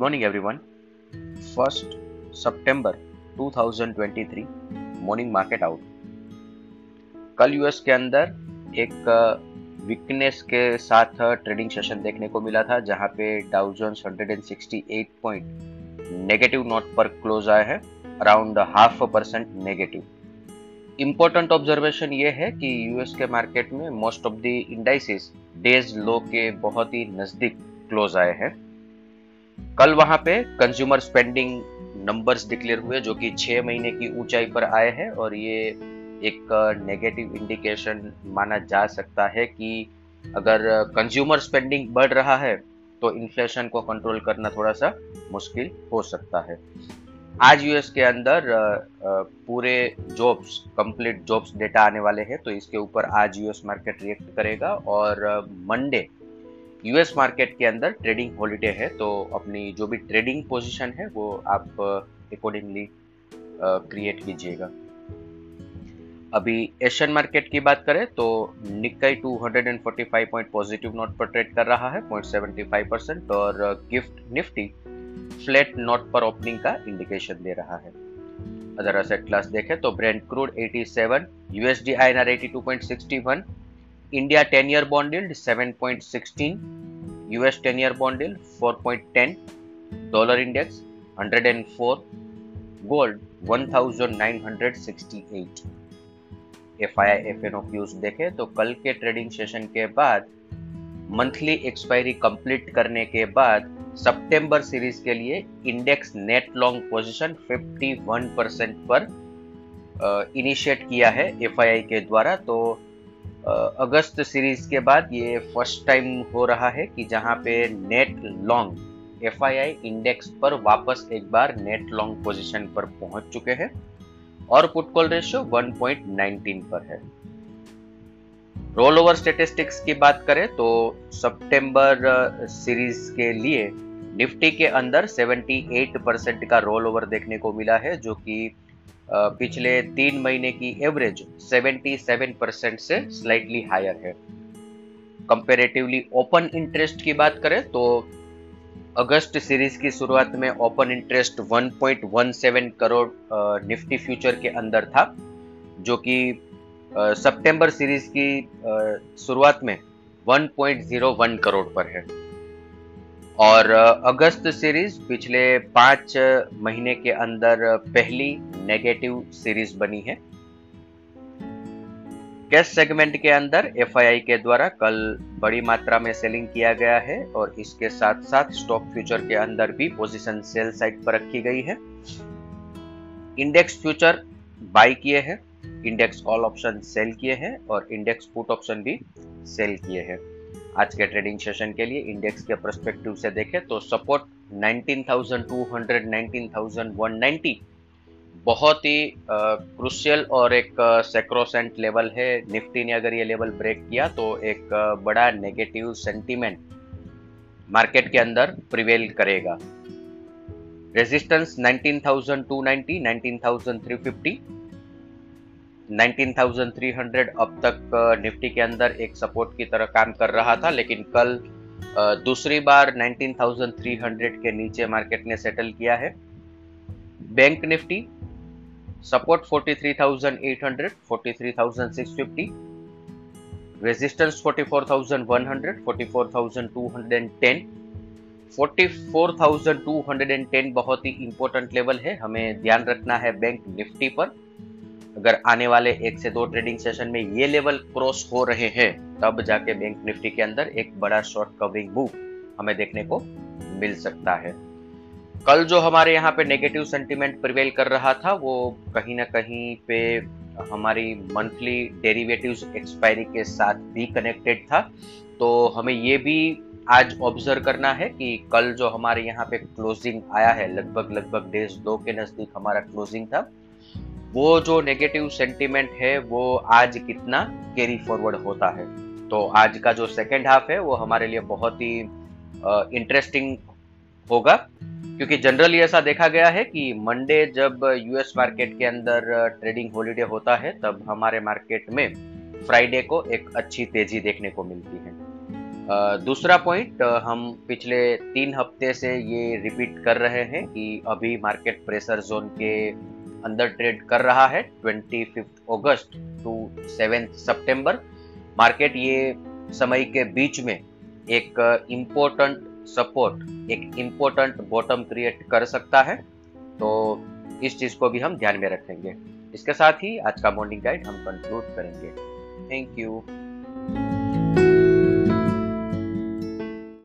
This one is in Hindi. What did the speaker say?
morning, everyone. First September 2023 morning market out कल यूएस के अंदर एक वीकनेस के साथ ट्रेडिंग सेशन देखने को मिला था, जहाँ पे Dow Jones 168 point negative note पर क्लोज आए हैं around half percent negative important observation ये है कि यूएस के मार्केट में most of the indices day's low के बहुत ही नज़दीक क्लोज आए हैं। कल वहाँ पे कंज्यूमर स्पेंडिंग नंबर्स डिक्लेयर हुए, जो कि छह महीने की ऊंचाई पर आए हैं, और ये एक नेगेटिव इंडिकेशन माना जा सकता है कि अगर कंज्यूमर स्पेंडिंग बढ़ रहा है तो इन्फ्लेशन को कंट्रोल करना थोड़ा सा मुश्किल हो सकता है। आज यूएस के अंदर पूरे जॉब्स कंप्लीट जॉब्स डेटा आने वाले हैं तो इसके ऊपर आज यूएस मार्केट रिएक्ट करेगा, और मंडे यूएस मार्केट के अंदर ट्रेडिंग हॉलीडे है तो अपनी जो भी ट्रेडिंग पोजीशन है, वो आप अकॉर्डिंगली क्रिएट कीजिएगा। अभी एशियन मार्केट की बात करें तो निकाई 245 पॉइंट पॉजिटिव नोट पर ट्रेड कर रहा है 0.75 परसेंट और गिफ्ट निफ्टी फ्लैट नोट पर ओपनिंग का इंडिकेशन दे रहा है। अदर असेट क्लास देखें तो Brent crude 87 USD INR 82.61 India 10 year bond yield 7.16, US 10 year bond yield 4.10, dollar index 104, gold 1968. F I F N O cues देखे तो कल के ट्रेडिंग सेशन के बाद मंथली एक्सपायरी कंप्लीट करने के बाद सितंबर सीरीज़ के लिए index net long position 51 percent पर इनिशिएट किया है एफ़ के द्वारा तो अगस्त सीरीज़ के बाद ये फ़र्स्ट टाइम हो रहा है कि जहाँ पे नेट लॉन्ग एफआईआई इंडेक्स पर वापस एक बार नेट लॉन्ग पोजीशन पर पहुँच चुके हैं और पुट कॉल रेशियो 1.19 पर है। रोल ओवर स्टेटिस्टिक्स की बात करें तो सितंबर सीरीज़ के लिए निफ्टी के अंदर 78 परसेंट का रोल ओवर देखने को मिला है, जो कि पिछले तीन महीने की एवरेज 77 परसेंट से स्लाइटली हायर है। कंपेरेटिवली ओपन इंटरेस्ट की बात करें तो अगस्त सीरीज़ की शुरुआत में open interest 1.17 crore Nifty future के अंदर था, जो कि सितंबर सीरीज़ की शुरुआत में 1.01 करोड़ पर है। और अगस्त सीरीज़ पिछले पाँच महीने के अंदर पहली नेगेटिव सीरीज़ बनी है। कैश सेगमेंट के अंदर एफआईआई के द्वारा कल बड़ी मात्रा में सेलिंग किया गया है और इसके साथ साथ स्टॉक फ्यूचर के अंदर भी पोजीशन सेल साइड पर रखी गई है। इंडेक्स फ्यूचर बाई किए हैं इंडेक्स कॉल ऑप्शन सेल किए हैं और इंडेक्स पुट ऑप्शन भी सेल किए हैं। आज के ट्रेडिंग सेशन के लिए इंडेक्स के परस्पेक्टिव से देखें तो सपोर्ट 19,200 19,190 बहुत ही क्रुशियल और एक सेक्रोसेंट लेवल है। निफ्टी ने अगर ये लेवल ब्रेक किया तो एक बड़ा नेगेटिव सेंटीमेंट मार्केट के अंदर प्रिवेल करेगा। रेजिस्टेंस 19,290 19,350 19,300 अब तक निफ्टी के अंदर एक सपोर्ट की तरह काम कर रहा था लेकिन कल दूसरी बार 19,300 के नीचे मार्केट ने सेटल किया है। बैंक निफ्टी सपोर्ट 43,800 43,650 रेजिस्टेंस 44,100 44,210 44,210 बहुत ही इंपॉर्टेंट लेवल है। हमें ध्यान रखना है बैंक निफ्टी पर। अगर आने वाले एक से दो ट्रेडिंग सेशन में ये लेवल क्रॉस हो रहे हैं, तब जाके बैंक निफ्टी के अंदर एक बड़ा शॉर्ट कवरिंग मूव हमें देखने को मिल सकता है। कल जो हमारे यहाँ पे नेगेटिव सेंटिमेंट प्रिवेल कर रहा था, वो कहीं ना कहीं पे हमारी मंथली डेरिवेटिव्स एक्सपायरी के साथ भी कनेक्टेड था। तो हमें ये भी आज ऑब्ज़र्व करना है कि कल जो हमारे यहाँ पे क्लोजिंग आया है लगभग लगभग डेज़ दो के नज़दीक हमारा क्लोजिंग था वो जो नेगेटिव सेंटीमेंट है, वो आज कितना कैरी फॉरवर्ड होता है। तो आज का जो सेकेंड हाफ़ है, वो हमारे लिए बहुत ही इंटरेस्टिंग होगा। क्योंकि जनरली ऐसा देखा गया है कि मंडे जब यूएस मार्केट के अंदर ट्रेडिंग हॉलीडे होता है, तब हमारे मार्केट में फ्राइडे को एक अच्छी तेज़ी देखने को मिलती है। दूसरा पॉइंट हम पिछले तीन हफ़्ते से ये रिपीट कर रहे हैं कि अभी मार्केट प्रेशर जोन के अंदर ट्रेड कर रहा है twenty August to seventh September market ये समय के बीच में एक इम्पोर्टेंट सपोर्ट एक इम्पोर्टेंट बॉटम क्रिएट कर सकता है। तो इस चीज़ को भी हम ध्यान में रखेंगे। इसके साथ ही आज का मॉर्निंग गाइड हम कंक्लूड करेंगे। Thank you